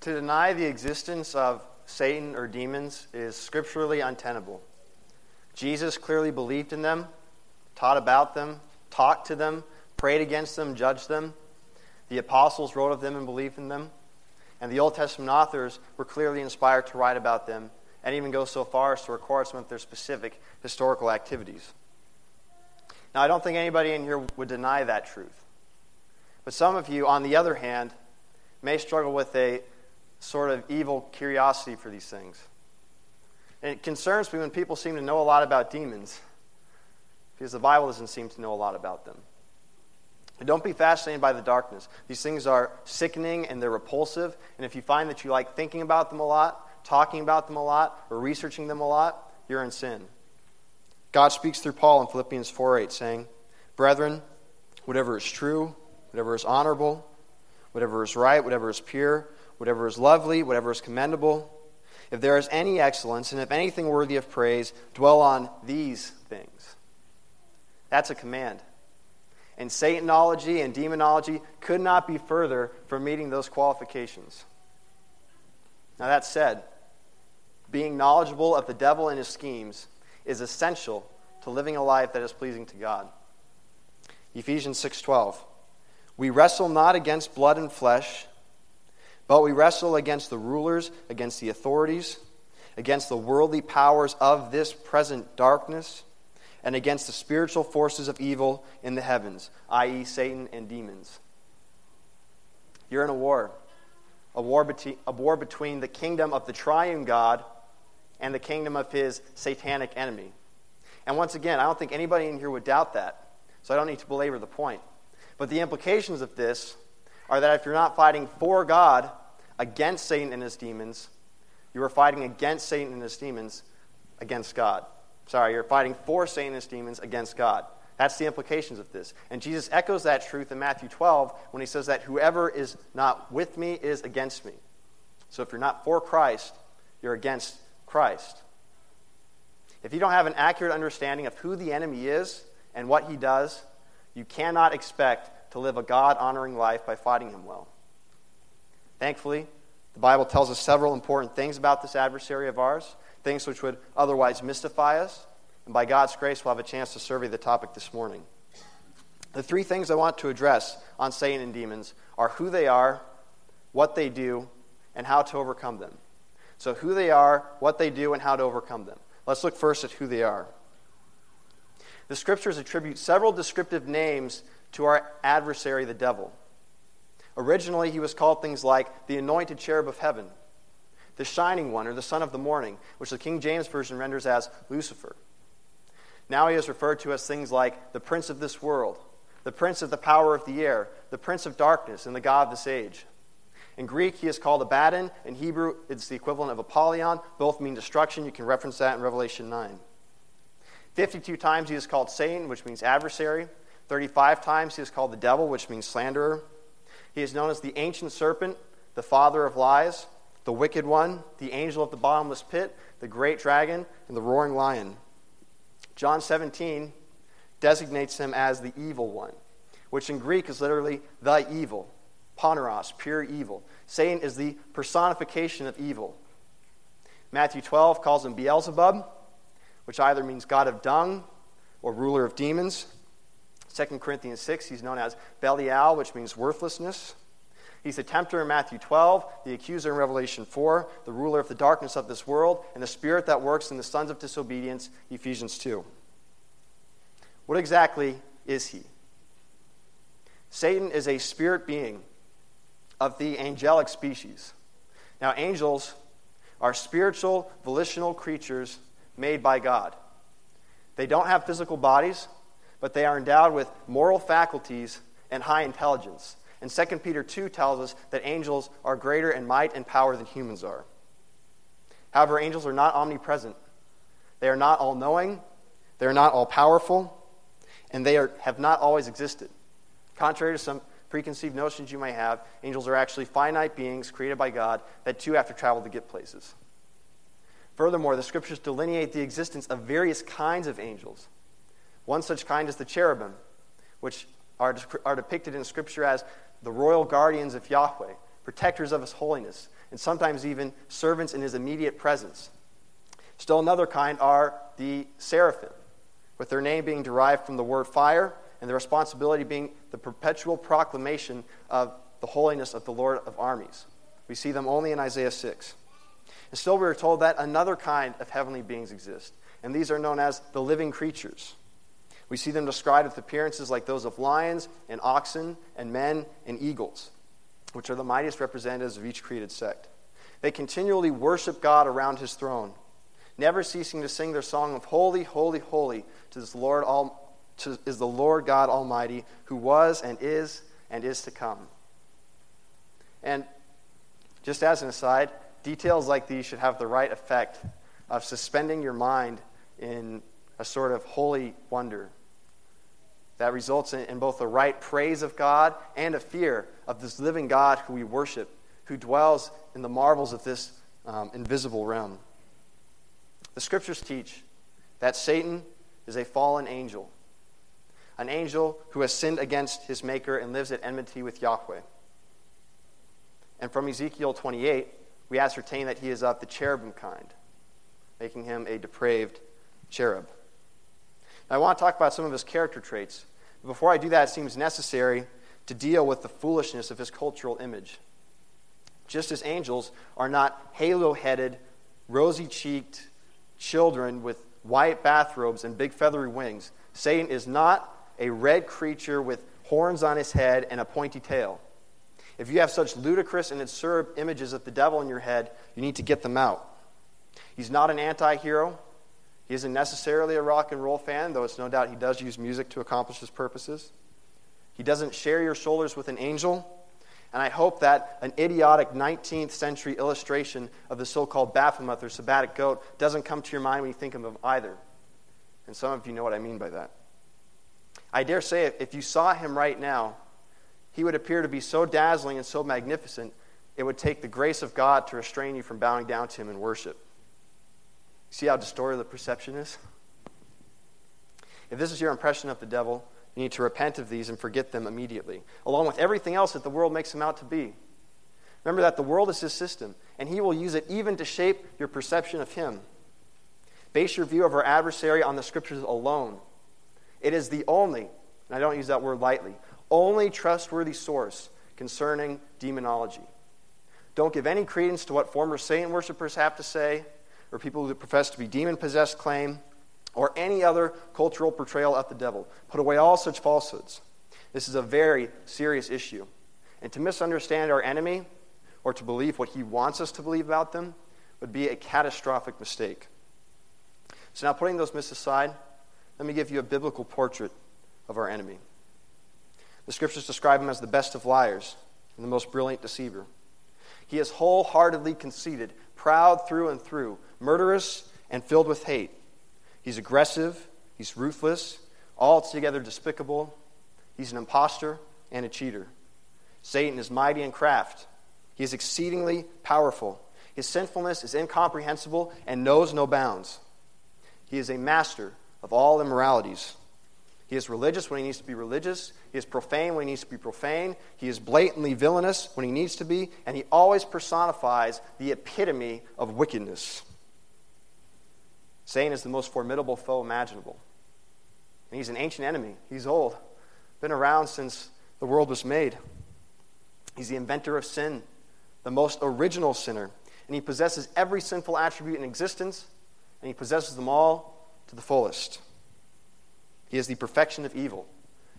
To deny the existence of Satan or demons is scripturally untenable. Jesus clearly believed in them, taught about them, talked to them, prayed against them, judged them. The apostles wrote of them and believed in them. And the Old Testament authors were clearly inspired to write about them and even go so far as to record some of their specific historical activities. Now, I don't think anybody in here would deny that truth. But some of you, on the other hand, may struggle with a sort of evil curiosity for these things. And it concerns me when people seem to know a lot about demons because the Bible doesn't seem to know a lot about them. And don't be fascinated by the darkness. These things are sickening and they're repulsive. And if you find that you like thinking about them a lot, talking about them a lot, or researching them a lot, you're in sin. God speaks through Paul in Philippians 4 8, saying, Brethren, whatever is true, whatever is honorable, whatever is right, whatever is pure, whatever is lovely, whatever is commendable, if there is any excellence, and if anything worthy of praise, dwell on these things. That's a command. And Satanology and demonology could not be further from meeting those qualifications. Now, that said, being knowledgeable of the devil and his schemes is essential to living a life that is pleasing to God. Ephesians 6:12 We wrestle not against blood and flesh, but we wrestle against the rulers, against the authorities, against the worldly powers of this present darkness, and against the spiritual forces of evil in the heavens, i.e., Satan and demons. You're in a war. A war, beti- a war between the kingdom of the triune God and the kingdom of his satanic enemy. And once again, I don't think anybody in here would doubt that, so I don't need to belabor the point. But the implications of this are that if you're not fighting for God, against Satan and his demons, you are fighting against Satan and his demons against God. Sorry, you're fighting for Satan and his demons against God. That's the implications of this. And Jesus echoes that truth in Matthew 12 when he says that whoever is not with me is against me. So if you're not for Christ, you're against Christ. If you don't have an accurate understanding of who the enemy is and what he does, you cannot expect to live a God honoring life by fighting him well. Thankfully, the Bible tells us several important things about this adversary of ours, things which would otherwise mystify us. And by God's grace, we'll have a chance to survey the topic this morning. The three things I want to address on Satan and demons are who they are, what they do, and how to overcome them. So, who they are, what they do, and how to overcome them. Let's look first at who they are. The scriptures attribute several descriptive names to our adversary, the devil. Originally, he was called things like the anointed cherub of heaven, the shining one, or the son of the morning, which the King James Version renders as Lucifer. Now he is referred to as things like the prince of this world, the prince of the power of the air, the prince of darkness, and the God of this age. In Greek, he is called Abaddon. In Hebrew, it's the equivalent of Apollyon. Both mean destruction. You can reference that in Revelation 9. 52 times he is called Satan, which means adversary. 35 times he is called the devil, which means slanderer. He is known as the ancient serpent, the father of lies, the wicked one, the angel of the bottomless pit, the great dragon, and the roaring lion. John 17 designates him as the evil one, which in Greek is literally the evil, poneros, pure evil. Satan is the personification of evil. Matthew 12 calls him Beelzebub, which either means God of dung or ruler of demons. 2 Corinthians 6, he's known as Belial, which means worthlessness. He's the tempter in Matthew 12, the accuser in Revelation 4, the ruler of the darkness of this world, and the spirit that works in the sons of disobedience, Ephesians 2. What exactly is he? Satan is a spirit being of the angelic species. Now, angels are spiritual, volitional creatures made by God. They don't have physical bodies, but they are endowed with moral faculties and high intelligence. And 2 Peter 2 tells us that angels are greater in might and power than humans are. However, angels are not omnipresent. They are not all knowing, they are not all powerful, and they are, have not always existed. Contrary to some preconceived notions you may have, angels are actually finite beings created by God that too have to travel to get places. Furthermore, the scriptures delineate the existence of various kinds of angels. One such kind is the cherubim, which are, are depicted in Scripture as the royal guardians of Yahweh, protectors of His holiness, and sometimes even servants in his immediate presence. Still another kind are the seraphim, with their name being derived from the word fire and the responsibility being the perpetual proclamation of the holiness of the Lord of armies. We see them only in Isaiah 6. And still, we are told that another kind of heavenly beings exist, and these are known as the living creatures. We see them described with appearances like those of lions and oxen and men and eagles, which are the mightiest representatives of each created sect. They continually worship God around his throne, never ceasing to sing their song of Holy, Holy, Holy to this Lord all, to, is the Lord God Almighty, who was and is and is to come. And just as an aside, details like these should have the right effect of suspending your mind in a sort of holy wonder that results in, both the right praise of God and a fear of this living God who we worship, who dwells in the marvels of this um, invisible realm. The scriptures teach that Satan is a fallen angel, an angel who has sinned against his Maker and lives at enmity with Yahweh. And from Ezekiel 28, we ascertain that he is of the cherubim kind, making him a depraved cherub. Now, I want to talk about some of his character traits. Before I do that, it seems necessary to deal with the foolishness of his cultural image. Just as angels are not halo headed, rosy cheeked children with white bathrobes and big feathery wings, Satan is not a red creature with horns on his head and a pointy tail. If you have such ludicrous and absurd images of the devil in your head, you need to get them out. He's not an anti hero. He isn't necessarily a rock and roll fan, though it's no doubt he does use music to accomplish his purposes. He doesn't share your shoulders with an angel. And I hope that an idiotic 19th century illustration of the so called Baphomet or sabbatic goat doesn't come to your mind when you think of him either. And some of you know what I mean by that. I dare say, if you saw him right now, he would appear to be so dazzling and so magnificent, it would take the grace of God to restrain you from bowing down to him in worship. See how distorted the perception is? If this is your impression of the devil, you need to repent of these and forget them immediately, along with everything else that the world makes him out to be. Remember that the world is his system, and he will use it even to shape your perception of him. Base your view of our adversary on the scriptures alone. It is the only, and I don't use that word lightly, only trustworthy source concerning demonology. Don't give any credence to what former Satan worshippers have to say, or people who profess to be demon possessed claim, or any other cultural portrayal of the devil. Put away all such falsehoods. This is a very serious issue. And to misunderstand our enemy, or to believe what he wants us to believe about them, would be a catastrophic mistake. So, now putting those myths aside, let me give you a biblical portrait of our enemy. The scriptures describe him as the best of liars and the most brilliant deceiver. He is wholeheartedly conceited, proud through and through, murderous and filled with hate. He's aggressive, he's ruthless, altogether despicable. He's an impostor and a cheater. Satan is mighty in craft. He is exceedingly powerful. His sinfulness is incomprehensible and knows no bounds. He is a master of all immoralities. He is religious when he needs to be religious. He is profane when he needs to be profane. He is blatantly villainous when he needs to be. And he always personifies the epitome of wickedness. Satan is the most formidable foe imaginable. And he's an ancient enemy. He's old, been around since the world was made. He's the inventor of sin, the most original sinner. And he possesses every sinful attribute in existence, and he possesses them all to the fullest. He is the perfection of evil,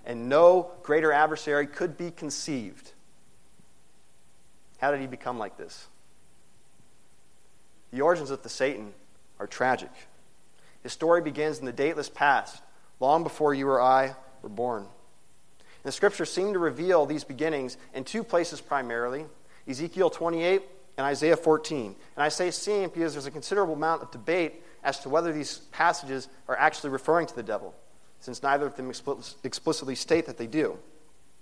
and no greater adversary could be conceived. How did he become like this? The origins of the Satan are tragic. His story begins in the dateless past, long before you or I were born. And the scriptures seem to reveal these beginnings in two places primarily Ezekiel 28 and Isaiah 14. And I say seem because there's a considerable amount of debate as to whether these passages are actually referring to the devil, since neither of them explicitly state that they do.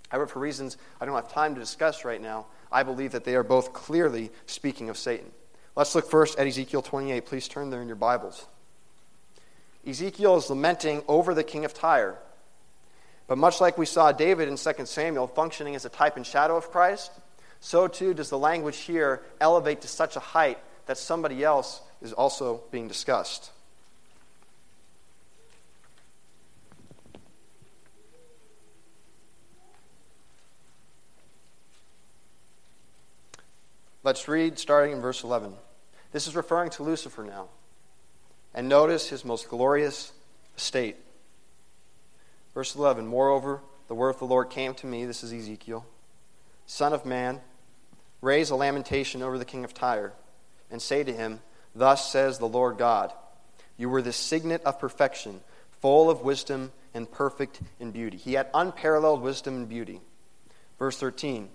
However, for reasons I don't have time to discuss right now, I believe that they are both clearly speaking of Satan. Let's look first at Ezekiel 28. Please turn there in your Bibles. Ezekiel is lamenting over the king of Tyre. But much like we saw David in 2 Samuel functioning as a type and shadow of Christ, so too does the language here elevate to such a height that somebody else is also being discussed. Let's read starting in verse 11. This is referring to Lucifer now. And notice his most glorious estate. Verse 11 Moreover, the word of the Lord came to me, this is Ezekiel, Son of man, raise a lamentation over the king of Tyre, and say to him, Thus says the Lord God, You were the signet of perfection, full of wisdom and perfect in beauty. He had unparalleled wisdom and beauty. Verse 13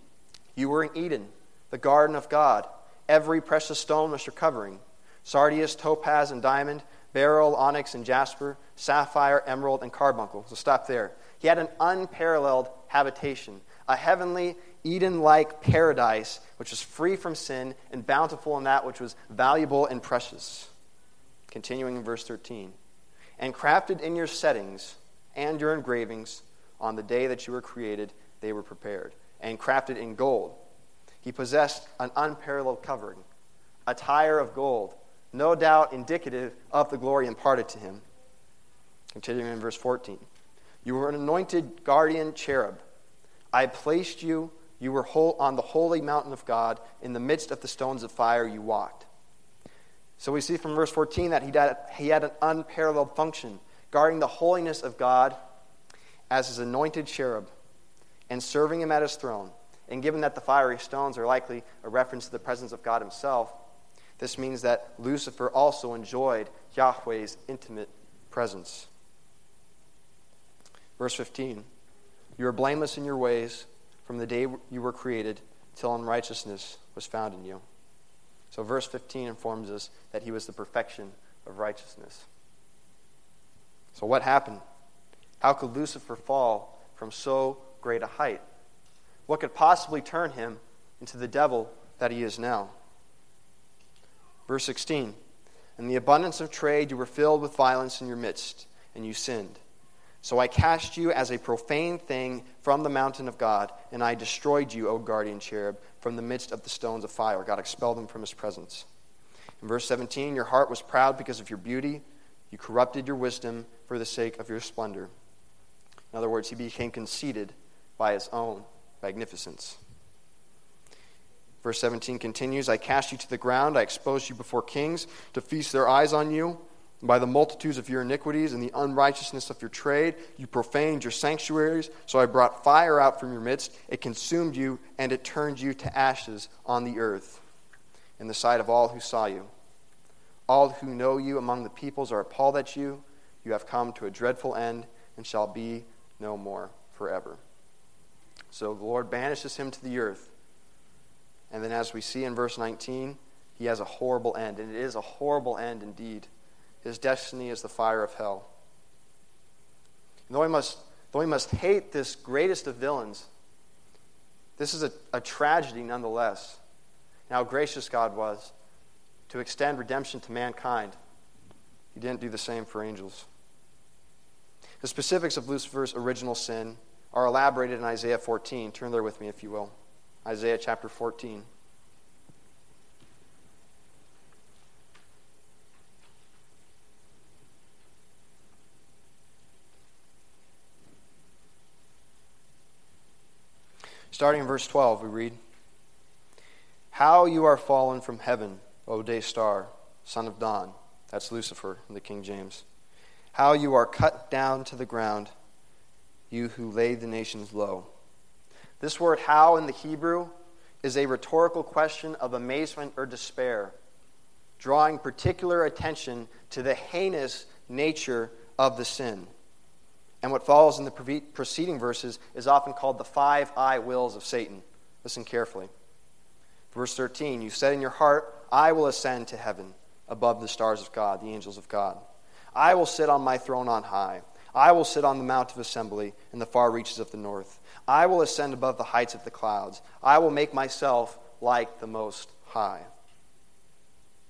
You were in Eden the garden of God. Every precious stone was your covering sardius, topaz, and diamond, beryl, onyx, and jasper, sapphire, emerald, and carbuncle. So stop there. He had an unparalleled habitation, a heavenly, Eden like paradise which was free from sin and bountiful in that which was valuable and precious. Continuing in verse 13. And crafted in your settings and your engravings on the day that you were created, they were prepared, and crafted in gold he possessed an unparalleled covering, a tire of gold, no doubt indicative of the glory imparted to him. Continuing in verse 14 You were an anointed guardian cherub. I placed you, you were on the holy mountain of God. In the midst of the stones of fire, you walked. So we see from verse 14 that he he had an unparalleled function, guarding the holiness of God as his anointed cherub and serving him at his throne. And given that the fiery stones are likely a reference to the presence of God Himself, this means that Lucifer also enjoyed Yahweh's intimate presence. Verse 15 You are blameless in your ways from the day you were created till unrighteousness was found in you. So, verse 15 informs us that he was the perfection of righteousness. So, what happened? How could Lucifer fall from so great a height? What could possibly turn him into the devil that he is now? Verse 16 In the abundance of trade, you were filled with violence in your midst, and you sinned. So I cast you as a profane thing from the mountain of God, and I destroyed you, O guardian cherub, from the midst of the stones of fire. God expelled them from his presence. In verse 17, your heart was proud because of your beauty. You corrupted your wisdom for the sake of your splendor. In other words, he became conceited by his own magnificence. Verse 17 continues I cast you to the ground, I exposed you before kings to feast their eyes on you. by the multitudes of your iniquities and the unrighteousness of your trade, you profaned your sanctuaries. So I brought fire out from your midst. It consumed you, and it turned you to ashes on the earth in the sight of all who saw you. All who know you among the peoples are appalled at you. You have come to a dreadful end and shall be no more forever. So the Lord banishes him to the earth. And then, as we see in verse 19, he has a horrible end. And it is a horrible end indeed. His destiny is the fire of hell. And though he must, though he must hate this greatest of villains, this is a, a tragedy nonetheless. And how gracious God was to extend redemption to mankind. He didn't do the same for angels. The specifics of Lucifer's original sin are elaborated in Isaiah 14. Turn there with me, if you will. Isaiah chapter 14. Starting in verse 12, we read How you are fallen from heaven, O day star, son of dawn. That's Lucifer in the King James. How you are cut down to the ground you who laid the nations low. This word how in the Hebrew is a rhetorical question of amazement or despair, drawing particular attention to the heinous nature of the sin. And what follows in the preceding verses is often called the five I wills of Satan. Listen carefully. Verse 13 You said in your heart, I will ascend to heaven above the stars of God, the angels of God. I will sit on my throne on high. I will sit on the mount of assembly in the far reaches of the north. I will ascend above the heights of the clouds. I will make myself like the Most High.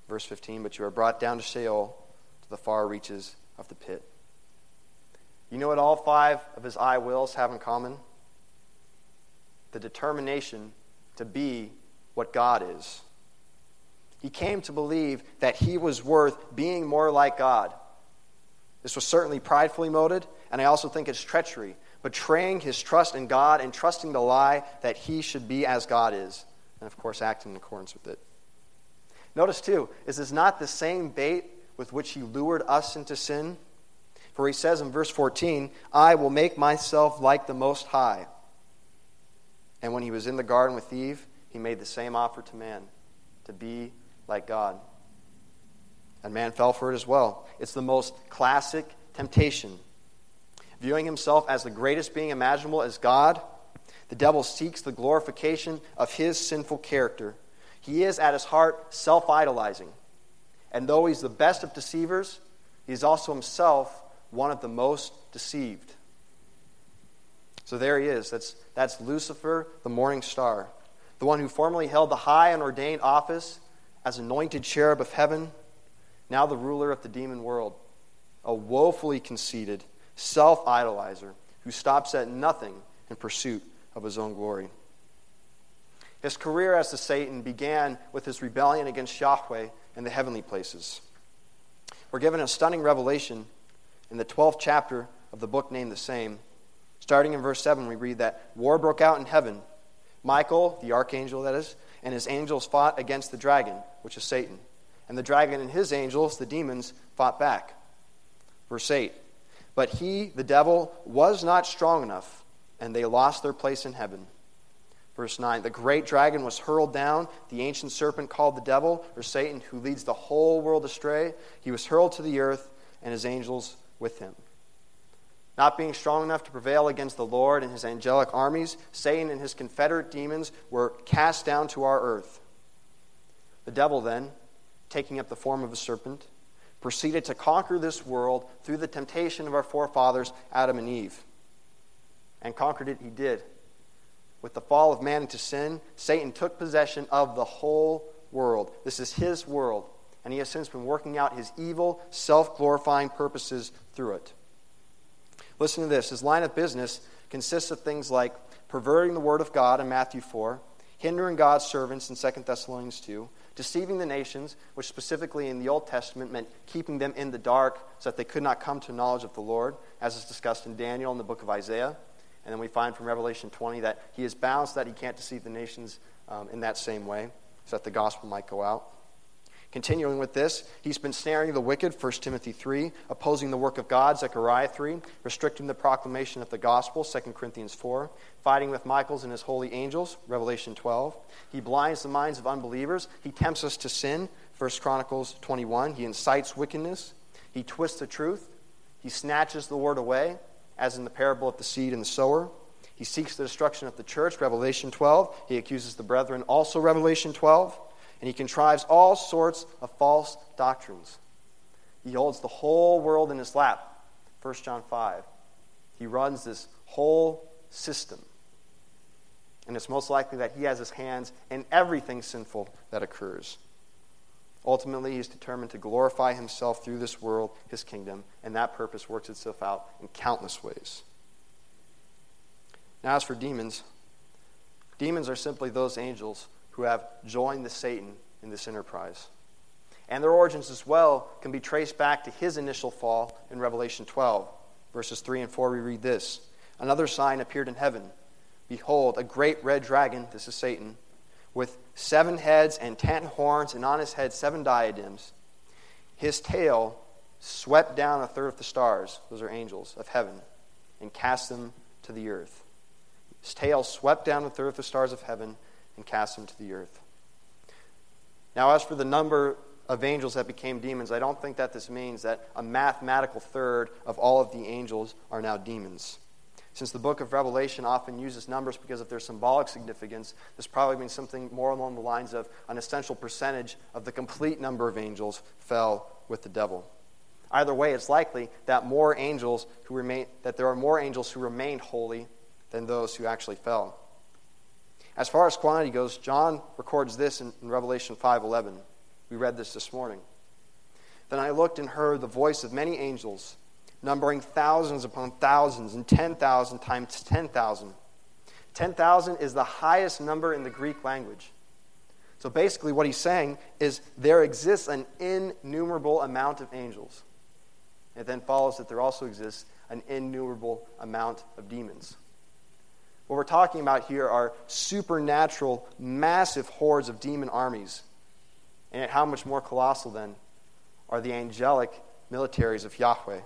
Verse 15, but you are brought down to Sheol, to the far reaches of the pit. You know what all five of his I wills have in common? The determination to be what God is. He came to believe that he was worth being more like God. This was certainly pridefully motivated, and I also think it's treachery, betraying his trust in God and trusting the lie that he should be as God is, and of course, acting in accordance with it. Notice, too, is this not the same bait with which he lured us into sin? For he says in verse 14, I will make myself like the Most High. And when he was in the garden with Eve, he made the same offer to man to be like God. And man fell for it as well. It's the most classic temptation. Viewing himself as the greatest being imaginable as God, the devil seeks the glorification of his sinful character. He is, at his heart, self idolizing. And though he's the best of deceivers, he's also himself one of the most deceived. So there he is. That's, that's Lucifer, the morning star, the one who formerly held the high and ordained office as anointed cherub of heaven, now the ruler of the demon world, a woefully conceited, self idolizer who stops at nothing in pursuit of his own glory. His career as the Satan began with his rebellion against Yahweh in the heavenly places. We're given a stunning revelation in the 12th chapter of the book named the same. Starting in verse 7, we read that war broke out in heaven. Michael, the archangel that is, and his angels fought against the dragon, which is Satan. And the dragon and his angels, the demons, fought back. Verse 8 But he, the devil, was not strong enough, and they lost their place in heaven. Verse 9 The great dragon was hurled down, the ancient serpent called the devil, or Satan, who leads the whole world astray. He was hurled to the earth, and his angels with him. Not being strong enough to prevail against the Lord and his angelic armies, Satan and his confederate demons were cast down to our earth. The devil then, taking up the form of a serpent, proceeded to conquer this world through the temptation of our forefathers, Adam and Eve. And conquered it he did. With the fall of man into sin, Satan took possession of the whole world. This is his world, and he has since been working out his evil, self glorifying purposes through it. Listen to this. His line of business consists of things like perverting the word of God in Matthew 4, hindering God's servants in 2 Thessalonians 2, deceiving the nations, which specifically in the Old Testament meant keeping them in the dark so that they could not come to knowledge of the Lord, as is discussed in Daniel and the book of Isaiah. And then we find from Revelation 20 that he is bound so that he can't deceive the nations um, in that same way, so that the gospel might go out. Continuing with this, he's been snaring the wicked, 1 Timothy 3, opposing the work of God, Zechariah 3, restricting the proclamation of the gospel, 2 Corinthians 4, fighting with Michael's and his holy angels, Revelation 12. He blinds the minds of unbelievers. He tempts us to sin, 1 Chronicles 21. He incites wickedness. He twists the truth. He snatches the word away, as in the parable of the seed and the sower. He seeks the destruction of the church, Revelation 12. He accuses the brethren, also Revelation 12 and he contrives all sorts of false doctrines. He holds the whole world in his lap. 1 John 5. He runs this whole system. And it's most likely that he has his hands in everything sinful that occurs. Ultimately, he's determined to glorify himself through this world, his kingdom, and that purpose works itself out in countless ways. Now, as for demons, demons are simply those angels who have joined the Satan in this enterprise. And their origins as well can be traced back to his initial fall in Revelation 12. Verses 3 and 4, we read this Another sign appeared in heaven. Behold, a great red dragon, this is Satan, with seven heads and ten horns, and on his head seven diadems. His tail swept down a third of the stars, those are angels of heaven, and cast them to the earth. His tail swept down a third of the stars of heaven and cast them to the earth. Now, as for the number of angels that became demons, I don't think that this means that a mathematical third of all of the angels are now demons. Since the book of Revelation often uses numbers because of their symbolic significance, this probably means something more along the lines of an essential percentage of the complete number of angels fell with the devil. Either way, it's likely that more angels who remain that there are more angels who remained holy than those who actually fell. As far as quantity goes, John records this in, in Revelation 5:11. We read this this morning. Then I looked and heard the voice of many angels, numbering thousands upon thousands and 10,000 times 10,000, 10,000 is the highest number in the Greek language. So basically, what he's saying is there exists an innumerable amount of angels. It then follows that there also exists an innumerable amount of demons. What we're talking about here are supernatural, massive hordes of demon armies. And how much more colossal, then, are the angelic militaries of Yahweh?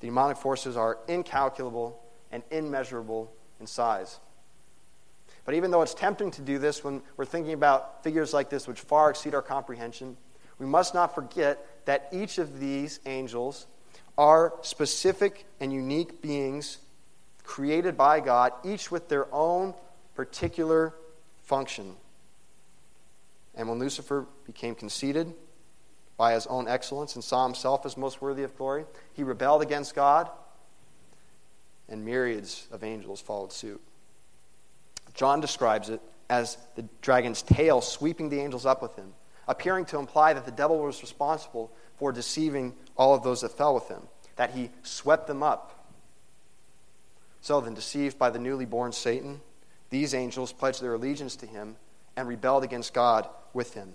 The demonic forces are incalculable and immeasurable in size. But even though it's tempting to do this when we're thinking about figures like this which far exceed our comprehension, we must not forget that each of these angels are specific and unique beings created by God, each with their own particular function. And when Lucifer became conceited by his own excellence and saw himself as most worthy of glory, he rebelled against God, and myriads of angels followed suit. John describes it as the dragon's tail sweeping the angels up with him, appearing to imply that the devil was responsible for deceiving all of those that fell with him, that he swept them up. So then, deceived by the newly born Satan, these angels pledged their allegiance to him and rebelled against God with him.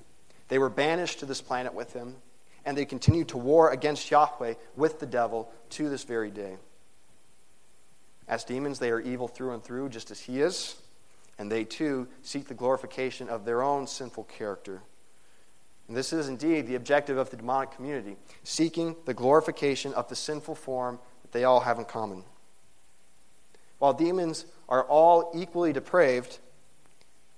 They were banished to this planet with him, and they continued to war against Yahweh with the devil to this very day. As demons, they are evil through and through, just as he is and they too seek the glorification of their own sinful character. And this is indeed the objective of the demonic community, seeking the glorification of the sinful form that they all have in common. While demons are all equally depraved,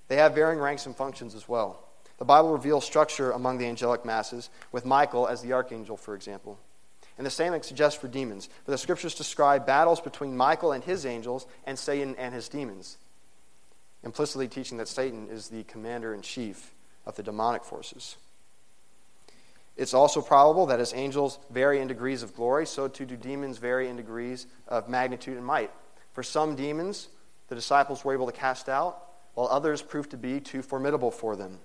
they have varying ranks and functions as well. The Bible reveals structure among the angelic masses, with Michael as the archangel, for example. And the same suggests for demons. For the scriptures describe battles between Michael and his angels and Satan and his demons implicitly teaching that Satan is the commander in chief of the demonic forces. It's also probable that as angels vary in degrees of glory, so too do demons vary in degrees of magnitude and might. For some demons, the disciples were able to cast out, while others proved to be too formidable for them.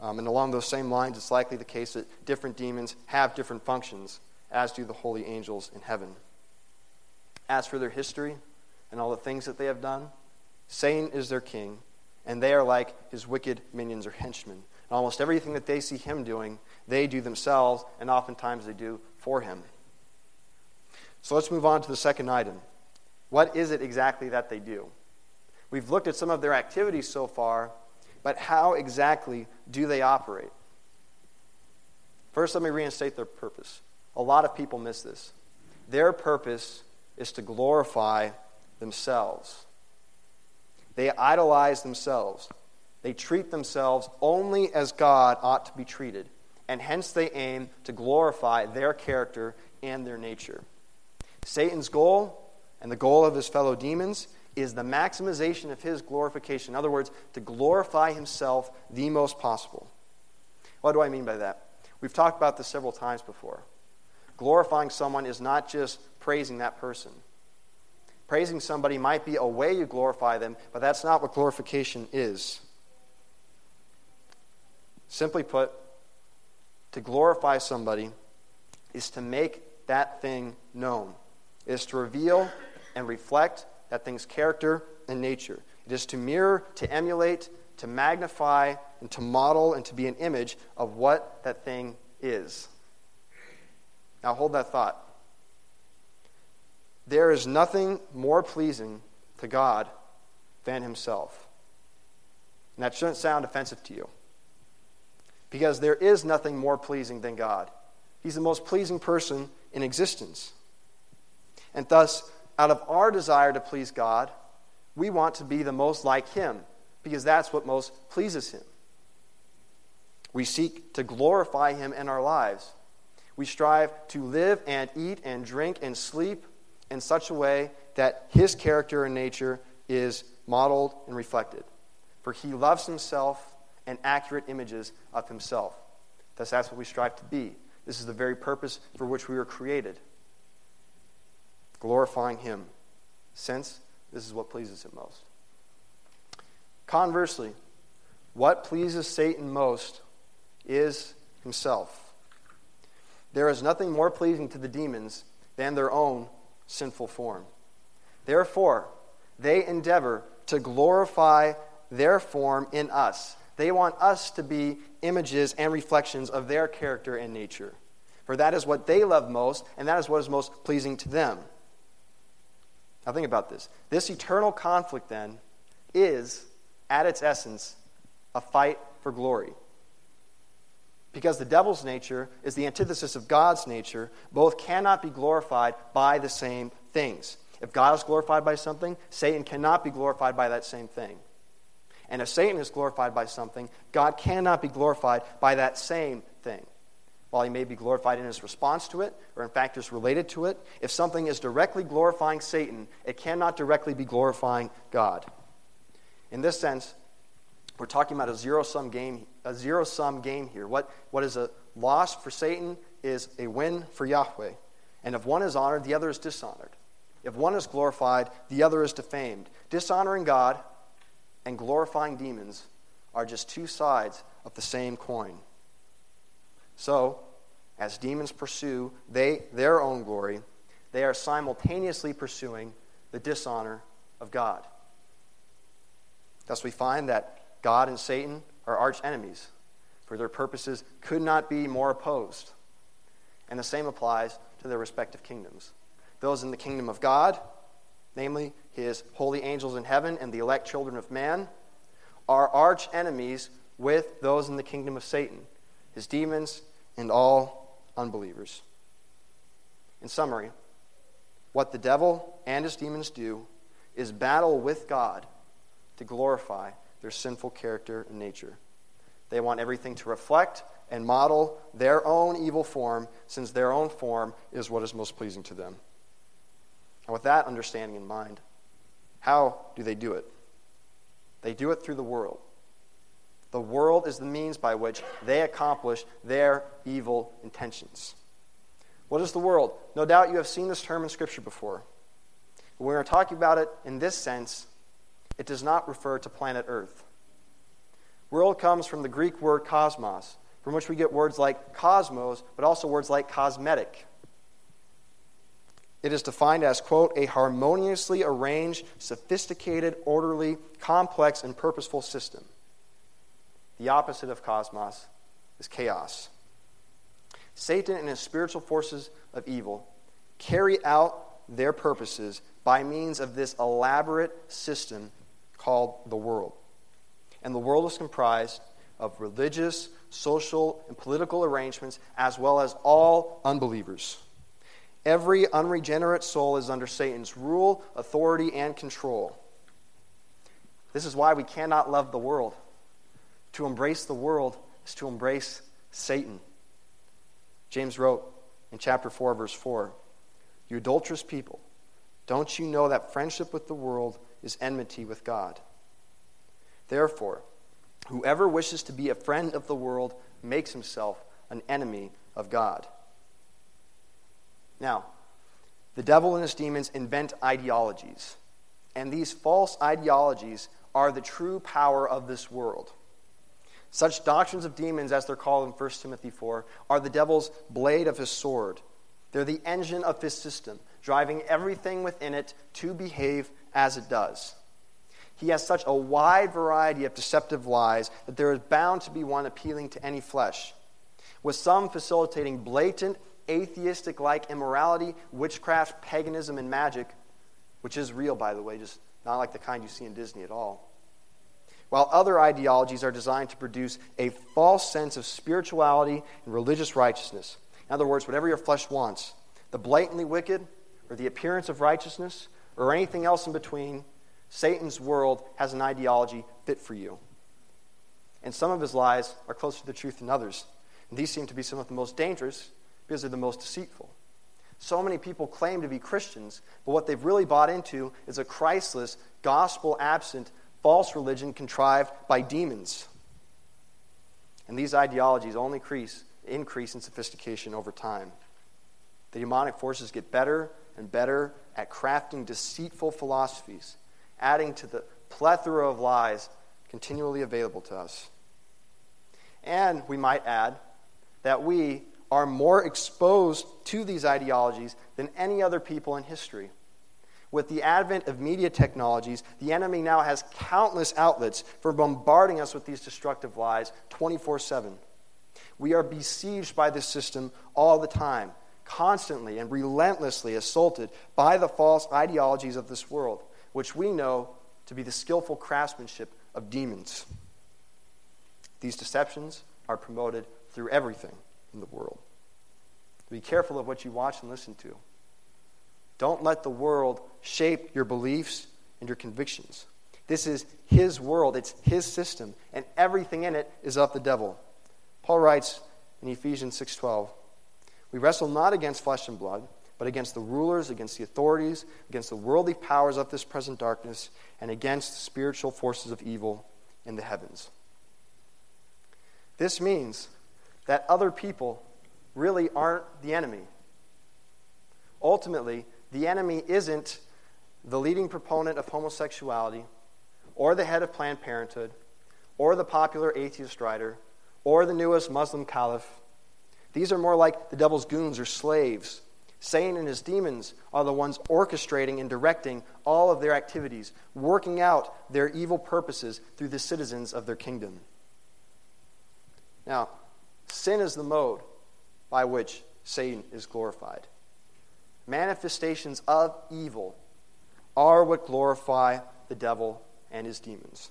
Um, and along those same lines, it's likely the case that different demons have different functions, as do the holy angels in heaven. As for their history and all the things that they have done, Satan is their king, and they are like his wicked minions or henchmen. And almost everything that they see him doing, they do themselves, and oftentimes they do for him. So let's move on to the second item. What is it exactly that they do? We've looked at some of their activities so far, but how exactly do they operate? First, let me reinstate their purpose. A lot of people miss this. Their purpose is to glorify themselves. They idolize themselves. They treat themselves only as God ought to be treated, and hence they aim to glorify their character and their nature. Satan's goal and the goal of his fellow demons is the maximization of his glorification. In other words, to glorify himself the most possible. What do I mean by that? We've talked about this several times before. Glorifying someone is not just praising that person. Praising somebody might be a way you glorify them, but that's not what glorification is. Simply put, to glorify somebody is to make that thing known, is to reveal and reflect that thing's character and nature. It is to mirror, to emulate, to magnify, and to model, and to be an image of what that thing is. Now hold that thought. There is nothing more pleasing to God than Himself. And that shouldn't sound offensive to you. Because there is nothing more pleasing than God. He's the most pleasing person in existence. And thus, out of our desire to please God, we want to be the most like Him, because that's what most pleases Him. We seek to glorify Him in our lives. We strive to live and eat and drink and sleep in such a way that his character and nature is modeled and reflected. For he loves himself and accurate images of himself. Thus, that's what we strive to be. This is the very purpose for which we were created glorifying him, since this is what pleases him most. Conversely, what pleases Satan most is himself. There is nothing more pleasing to the demons than their own sinful form. Therefore, they endeavor to glorify their form in us. They want us to be images and reflections of their character and nature. For that is what they love most, and that is what is most pleasing to them. Now, think about this. This eternal conflict, then, is, at its essence, a fight for glory. Because the devil's nature is the antithesis of God's nature, both cannot be glorified by the same things. If God is glorified by something, Satan cannot be glorified by that same thing. And if Satan is glorified by something, God cannot be glorified by that same thing. While he may be glorified in his response to it, or in fact is related to it, if something is directly glorifying Satan, it cannot directly be glorifying God. In this sense, we're talking about a zero sum game, a zero sum game here. What, what is a loss for Satan is a win for Yahweh. And if one is honored, the other is dishonored. If one is glorified, the other is defamed. Dishonoring God and glorifying demons are just two sides of the same coin. So, as demons pursue they, their own glory, they are simultaneously pursuing the dishonor of God. Thus, we find that God and Satan are arch enemies, for their purposes could not be more opposed. And the same applies to their respective kingdoms those in the kingdom of God, namely his holy angels in heaven and the elect children of man, are arch enemies with those in the kingdom of Satan, his demons, and all unbelievers. In summary, what the devil and his demons do is battle with God to glorify their sinful character and nature. They want everything to reflect and model their own evil form, since their own form is what is most pleasing to them. And with that understanding in mind, how do they do it? They do it through the world. The world is the means by which they accomplish their evil intentions. What is the world? No doubt you have seen this term in Scripture before. When we're talking about it in this sense, it does not refer to planet Earth. World comes from the Greek word cosmos, from which we get words like cosmos, but also words like cosmetic. It is defined as, quote, a harmoniously arranged, sophisticated, orderly, complex, and purposeful system. The opposite of cosmos is chaos. Satan and his spiritual forces of evil carry out their purposes by means of this elaborate system called the world. And the world is comprised of religious, social, and political arrangements, as well as all unbelievers. Every unregenerate soul is under Satan's rule, authority, and control. This is why we cannot love the world. To embrace the world is to embrace Satan. James wrote in chapter 4, verse 4 You adulterous people, don't you know that friendship with the world is enmity with God? Therefore, whoever wishes to be a friend of the world makes himself an enemy of God. Now, the devil and his demons invent ideologies, and these false ideologies are the true power of this world. Such doctrines of demons, as they're called in 1 Timothy 4, are the devil's blade of his sword. They're the engine of his system, driving everything within it to behave as it does. He has such a wide variety of deceptive lies that there is bound to be one appealing to any flesh, with some facilitating blatant atheistic like immorality, witchcraft, paganism, and magic, which is real, by the way, just not like the kind you see in Disney at all. While other ideologies are designed to produce a false sense of spirituality and religious righteousness. In other words, whatever your flesh wants, the blatantly wicked, or the appearance of righteousness, or anything else in between, Satan's world has an ideology fit for you. And some of his lies are closer to the truth than others. And these seem to be some of the most dangerous because they're the most deceitful. So many people claim to be Christians, but what they've really bought into is a Christless, gospel absent, false religion contrived by demons. And these ideologies only increase, increase in sophistication over time. The demonic forces get better and better at crafting deceitful philosophies, adding to the plethora of lies continually available to us. And we might add that we are more exposed to these ideologies than any other people in history. With the advent of media technologies, the enemy now has countless outlets for bombarding us with these destructive lies 24 7. We are besieged by this system all the time, constantly and relentlessly assaulted by the false ideologies of this world, which we know to be the skillful craftsmanship of demons. These deceptions are promoted through everything in the world. Be careful of what you watch and listen to. Don't let the world shape your beliefs and your convictions. This is his world, it's his system, and everything in it is of the devil. Paul writes in Ephesians 6:12, "We wrestle not against flesh and blood, but against the rulers, against the authorities, against the worldly powers of this present darkness, and against the spiritual forces of evil in the heavens." This means that other people really aren't the enemy. Ultimately, the enemy isn't the leading proponent of homosexuality, or the head of Planned Parenthood, or the popular atheist writer, or the newest Muslim caliph. These are more like the devil's goons or slaves. Satan and his demons are the ones orchestrating and directing all of their activities, working out their evil purposes through the citizens of their kingdom. Now, sin is the mode by which Satan is glorified. Manifestations of evil are what glorify the devil and his demons.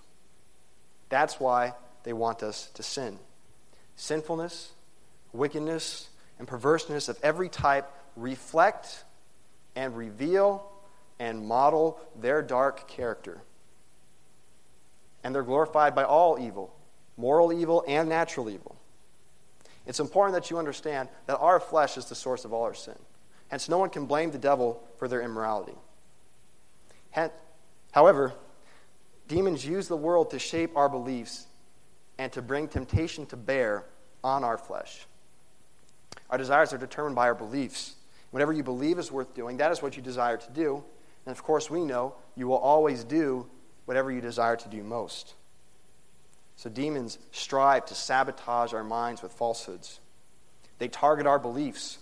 That's why they want us to sin. Sinfulness, wickedness, and perverseness of every type reflect and reveal and model their dark character. And they're glorified by all evil, moral evil and natural evil. It's important that you understand that our flesh is the source of all our sin. Hence, no one can blame the devil for their immorality. However, demons use the world to shape our beliefs and to bring temptation to bear on our flesh. Our desires are determined by our beliefs. Whatever you believe is worth doing, that is what you desire to do. And of course, we know you will always do whatever you desire to do most. So demons strive to sabotage our minds with falsehoods. They target our beliefs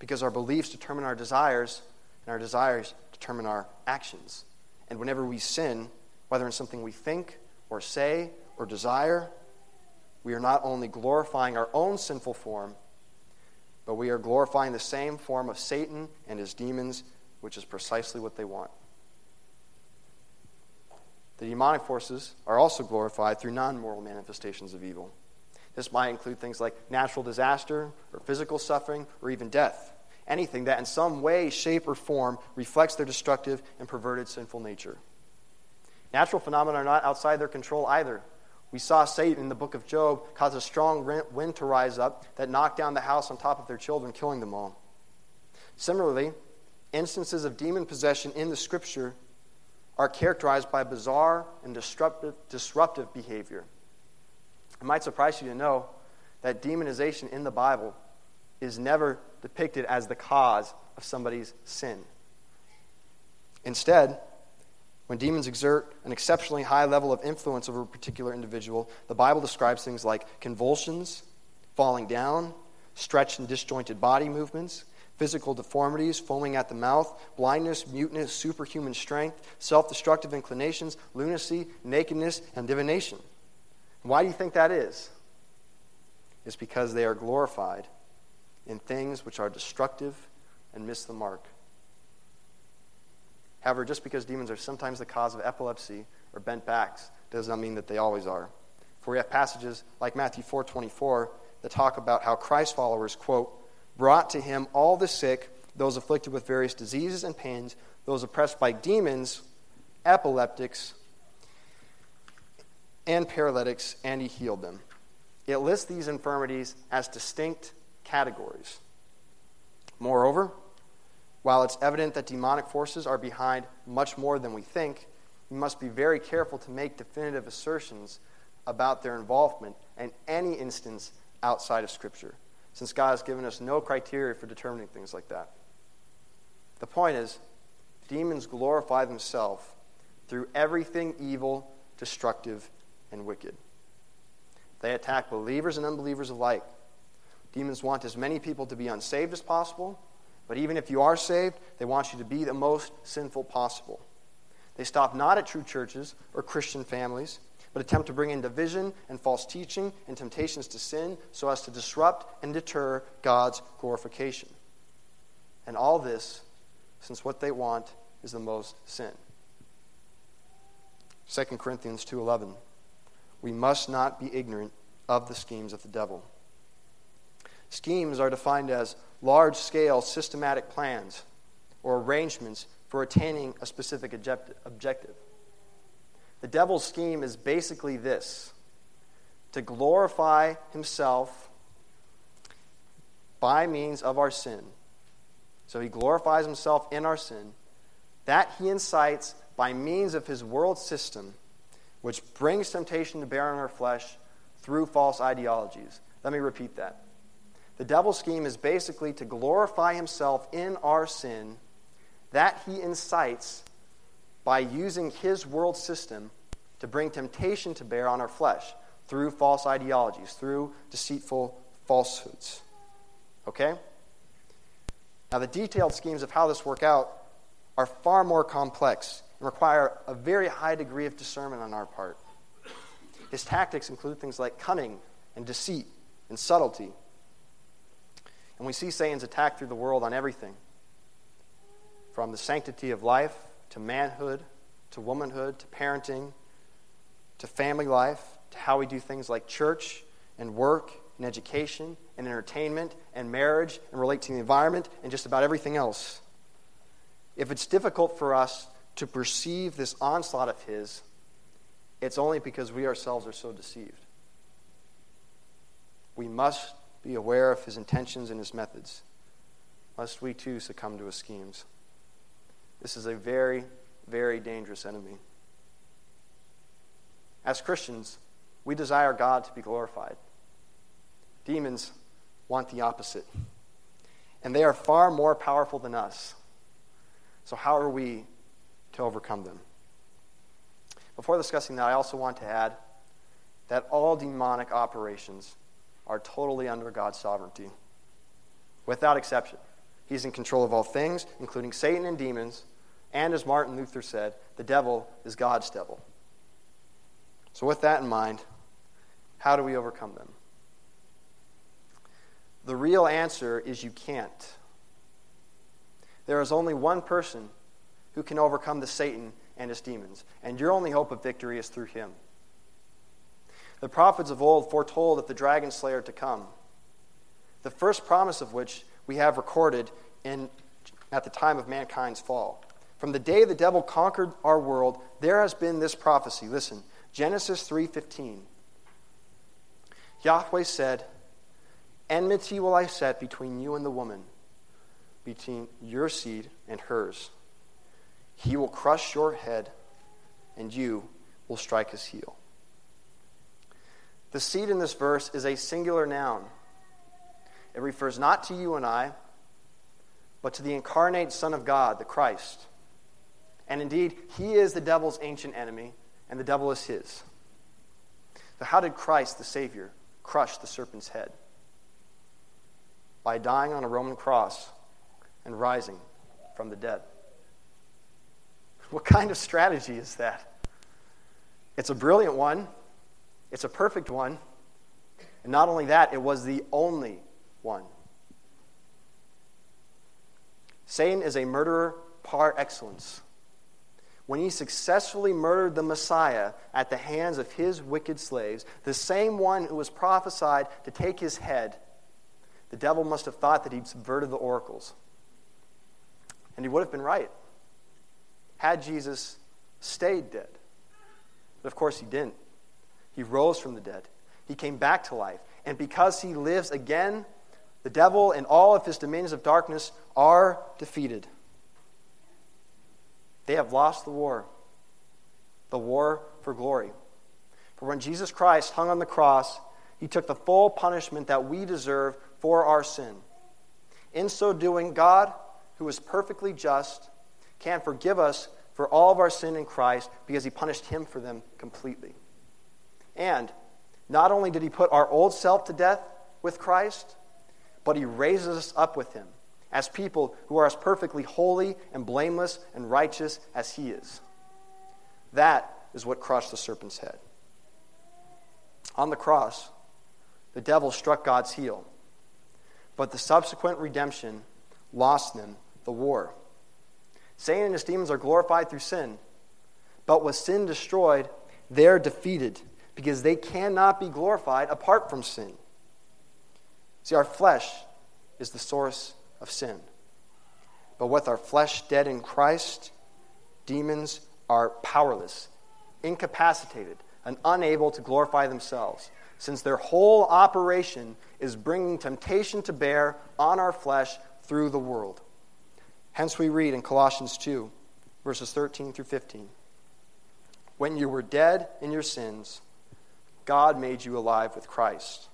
because our beliefs determine our desires, and our desires determine our actions. And whenever we sin, whether in something we think or say or desire, we are not only glorifying our own sinful form, but we are glorifying the same form of Satan and his demons, which is precisely what they want. The demonic forces are also glorified through non moral manifestations of evil. This might include things like natural disaster, or physical suffering, or even death. Anything that in some way, shape, or form reflects their destructive and perverted sinful nature. Natural phenomena are not outside their control either. We saw Satan in the book of Job cause a strong wind to rise up that knocked down the house on top of their children, killing them all. Similarly, instances of demon possession in the scripture are characterized by bizarre and disruptive, disruptive behavior. It might surprise you to know that demonization in the Bible is never depicted as the cause of somebody's sin. Instead, when demons exert an exceptionally high level of influence over a particular individual, the Bible describes things like convulsions, falling down, stretched and disjointed body movements, physical deformities, foaming at the mouth, blindness, muteness, superhuman strength, self destructive inclinations, lunacy, nakedness, and divination. Why do you think that is? It's because they are glorified in things which are destructive and miss the mark. However, just because demons are sometimes the cause of epilepsy or bent backs does not mean that they always are. For we have passages like Matthew 4:24 that talk about how Christ followers, quote, brought to him all the sick, those afflicted with various diseases and pains, those oppressed by demons, epileptics, and paralytics, and he healed them. It lists these infirmities as distinct categories. Moreover, while it's evident that demonic forces are behind much more than we think, we must be very careful to make definitive assertions about their involvement in any instance outside of Scripture since God has given us no criteria for determining things like that. The point is, demons glorify themselves through everything evil, destructive, and wicked. They attack believers and unbelievers alike. Demons want as many people to be unsaved as possible, But even if you are saved, they want you to be the most sinful possible. They stop not at true churches or Christian families, but attempt to bring in division and false teaching and temptations to sin so as to disrupt and deter God's glorification. And all this, since what they want is the most sin. 2 Corinthians 2:11 We must not be ignorant of the schemes of the devil. Schemes are defined as large-scale systematic plans or arrangements for attaining a specific objective. The devil's scheme is basically this to glorify himself by means of our sin. So he glorifies himself in our sin. That he incites by means of his world system, which brings temptation to bear on our flesh through false ideologies. Let me repeat that. The devil's scheme is basically to glorify himself in our sin that he incites by using his world system to bring temptation to bear on our flesh through false ideologies, through deceitful falsehoods. Okay? Now, the detailed schemes of how this work out are far more complex require a very high degree of discernment on our part. His tactics include things like cunning and deceit and subtlety. And we see Satan's attack through the world on everything from the sanctity of life to manhood to womanhood to parenting to family life to how we do things like church and work and education and entertainment and marriage and relate to the environment and just about everything else. If it's difficult for us to perceive this onslaught of His, it's only because we ourselves are so deceived. We must be aware of His intentions and His methods, lest we too succumb to His schemes. This is a very, very dangerous enemy. As Christians, we desire God to be glorified. Demons want the opposite. And they are far more powerful than us. So, how are we to overcome them? Before discussing that, I also want to add that all demonic operations are totally under God's sovereignty, without exception. He's in control of all things, including Satan and demons, and as Martin Luther said, the devil is God's devil. So, with that in mind, how do we overcome them? The real answer is you can't. There is only one person who can overcome the Satan and his demons, and your only hope of victory is through him. The prophets of old foretold of the dragon slayer to come, the first promise of which we have recorded in, at the time of mankind's fall. From the day the devil conquered our world, there has been this prophecy. Listen, Genesis 3:15. Yahweh said, "Enmity will I set between you and the woman, between your seed and hers. He will crush your head, and you will strike his heel." The seed in this verse is a singular noun. It refers not to you and I, but to the incarnate Son of God, the Christ. And indeed, he is the devil's ancient enemy, and the devil is his. So, how did Christ, the Savior, crush the serpent's head? By dying on a Roman cross and rising from the dead. What kind of strategy is that? It's a brilliant one, it's a perfect one, and not only that, it was the only one. Satan is a murderer par excellence when he successfully murdered the Messiah at the hands of his wicked slaves, the same one who was prophesied to take his head, the devil must have thought that he'd subverted the oracles. And he would have been right had Jesus stayed dead. But of course, he didn't. He rose from the dead, he came back to life. And because he lives again, the devil and all of his dominions of darkness are defeated. They have lost the war, the war for glory. For when Jesus Christ hung on the cross, he took the full punishment that we deserve for our sin. In so doing, God, who is perfectly just, can forgive us for all of our sin in Christ because he punished him for them completely. And not only did he put our old self to death with Christ, but he raises us up with him as people who are as perfectly holy and blameless and righteous as he is. That is what crushed the serpent's head. On the cross, the devil struck God's heel, but the subsequent redemption lost them the war. Satan and his demons are glorified through sin, but with sin destroyed, they're defeated because they cannot be glorified apart from sin. See, our flesh is the source of sin. But with our flesh dead in Christ, demons are powerless, incapacitated, and unable to glorify themselves, since their whole operation is bringing temptation to bear on our flesh through the world. Hence, we read in Colossians 2, verses 13 through 15 When you were dead in your sins, God made you alive with Christ.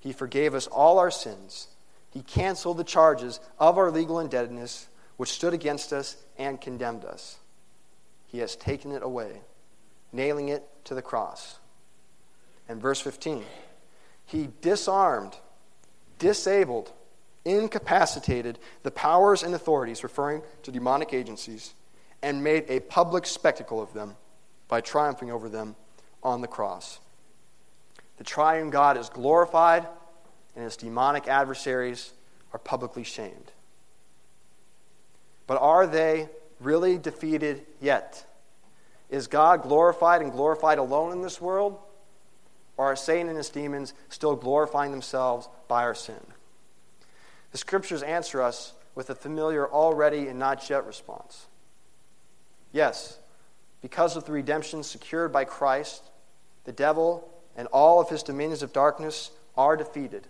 He forgave us all our sins he canceled the charges of our legal indebtedness, which stood against us and condemned us. He has taken it away, nailing it to the cross. And verse 15 He disarmed, disabled, incapacitated the powers and authorities, referring to demonic agencies, and made a public spectacle of them by triumphing over them on the cross. The triune God is glorified and his demonic adversaries are publicly shamed. But are they really defeated yet? Is God glorified and glorified alone in this world? Or are Satan and his demons still glorifying themselves by our sin? The scriptures answer us with a familiar already and not yet response. Yes, because of the redemption secured by Christ, the devil and all of his dominions of darkness are defeated.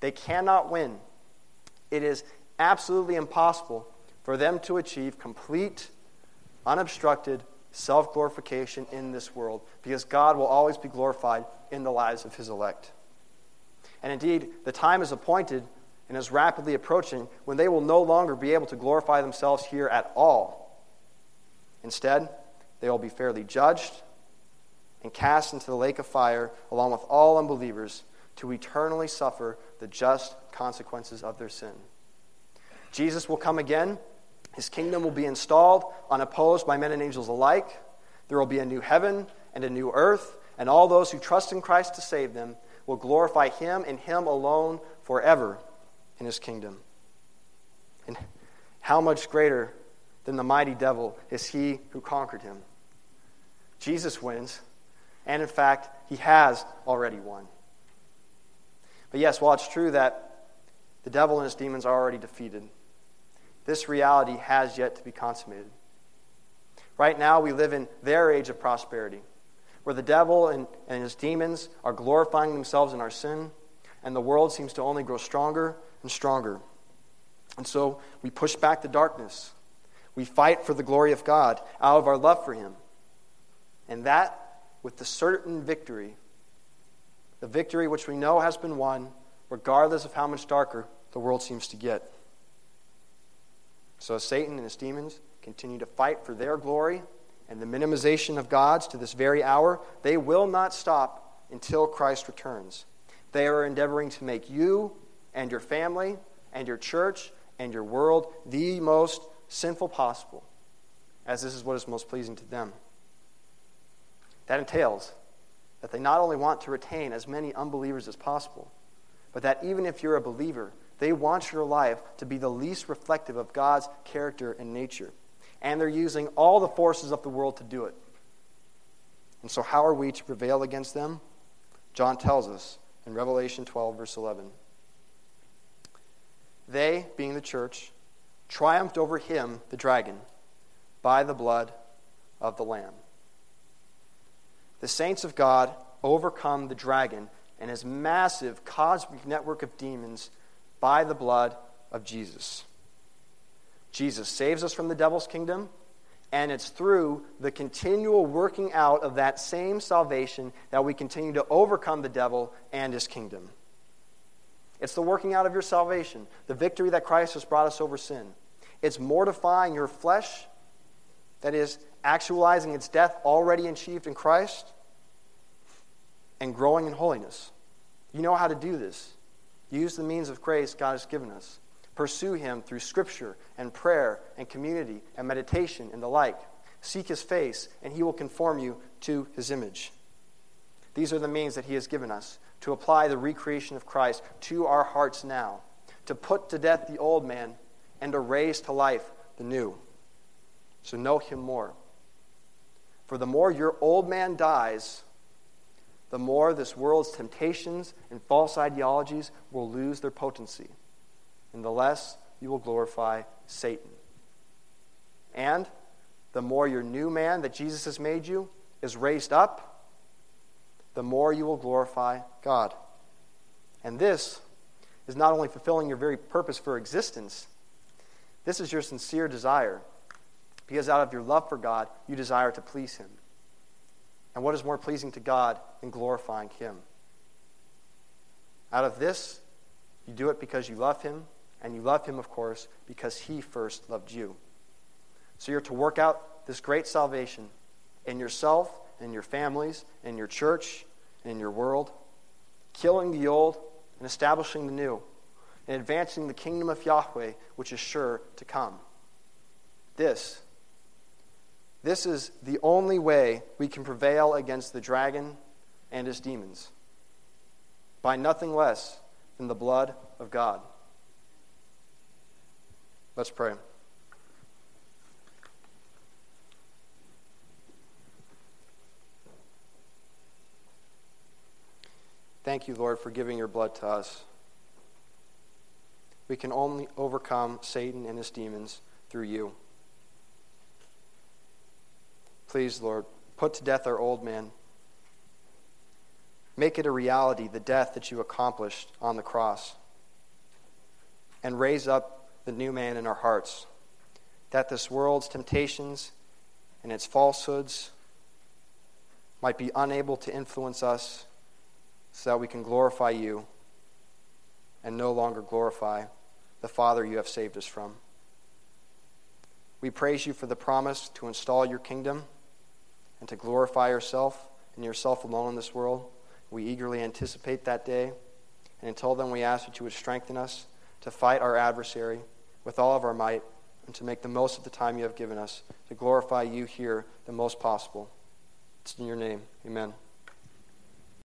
They cannot win. It is absolutely impossible for them to achieve complete, unobstructed self glorification in this world because God will always be glorified in the lives of his elect. And indeed, the time is appointed and is rapidly approaching when they will no longer be able to glorify themselves here at all. Instead, they will be fairly judged and cast into the lake of fire along with all unbelievers to eternally suffer the just consequences of their sin. Jesus will come again. His kingdom will be installed, unopposed by men and angels alike. There will be a new heaven and a new earth, and all those who trust in Christ to save them will glorify Him and Him alone forever in His kingdom. And how much greater than the mighty devil is He who conquered him? Jesus wins, and in fact, He has already won. But yes, while it's true that the devil and his demons are already defeated, this reality has yet to be consummated. Right now, we live in their age of prosperity, where the devil and, and his demons are glorifying themselves in our sin, and the world seems to only grow stronger and stronger. And so we push back the darkness. We fight for the glory of God out of our love for Him. And that with the certain victory the victory which we know has been won, regardless of how much darker the world seems to get. So, Satan and his demons continue to fight for their glory and the minimization of God's to this very hour, they will not stop until Christ returns. They are endeavoring to make you and your family and your church and your world the most sinful possible, as this is what is most pleasing to them. That entails that they not only want to retain as many unbelievers as possible, but that even if you're a believer, they want your life to be the least reflective of God's character and nature. And they're using all the forces of the world to do it. And so, how are we to prevail against them? John tells us in Revelation 12, verse 11. They, being the church, triumphed over him, the dragon, by the blood of the Lamb the saints of God overcome the dragon and his massive cosmic network of demons by the blood of Jesus. Jesus saves us from the devil's kingdom, and it's through the continual working out of that same salvation that we continue to overcome the devil and his kingdom. It's the working out of your salvation, the victory that Christ has brought us over sin. It's mortifying your flesh, that is, actualizing its death already achieved in Christ, and growing in holiness. You know how to do this. Use the means of grace God has given us. Pursue him through scripture and prayer and community and meditation and the like. Seek his face, and he will conform you to his image. These are the means that he has given us to apply the recreation of Christ to our hearts now, to put to death the old man and to raise to life the new. So know him more. For the more your old man dies, the more this world's temptations and false ideologies will lose their potency, and the less you will glorify Satan. And the more your new man that Jesus has made you is raised up, the more you will glorify God. And this is not only fulfilling your very purpose for existence, this is your sincere desire because out of your love for God, you desire to please Him. And what is more pleasing to God than glorifying Him? Out of this, you do it because you love Him, and you love Him, of course, because He first loved you. So you're to work out this great salvation in yourself, in your families, in your church, in your world, killing the old and establishing the new, and advancing the kingdom of Yahweh, which is sure to come. This this is the only way we can prevail against the dragon and his demons by nothing less than the blood of God. Let's pray. Thank you, Lord, for giving your blood to us. We can only overcome Satan and his demons through you. Please, Lord, put to death our old man. Make it a reality, the death that you accomplished on the cross. And raise up the new man in our hearts, that this world's temptations and its falsehoods might be unable to influence us so that we can glorify you and no longer glorify the Father you have saved us from. We praise you for the promise to install your kingdom and to glorify yourself and yourself alone in this world. We eagerly anticipate that day. And until then, we ask that you would strengthen us to fight our adversary with all of our might and to make the most of the time you have given us to glorify you here the most possible. It's in your name. Amen.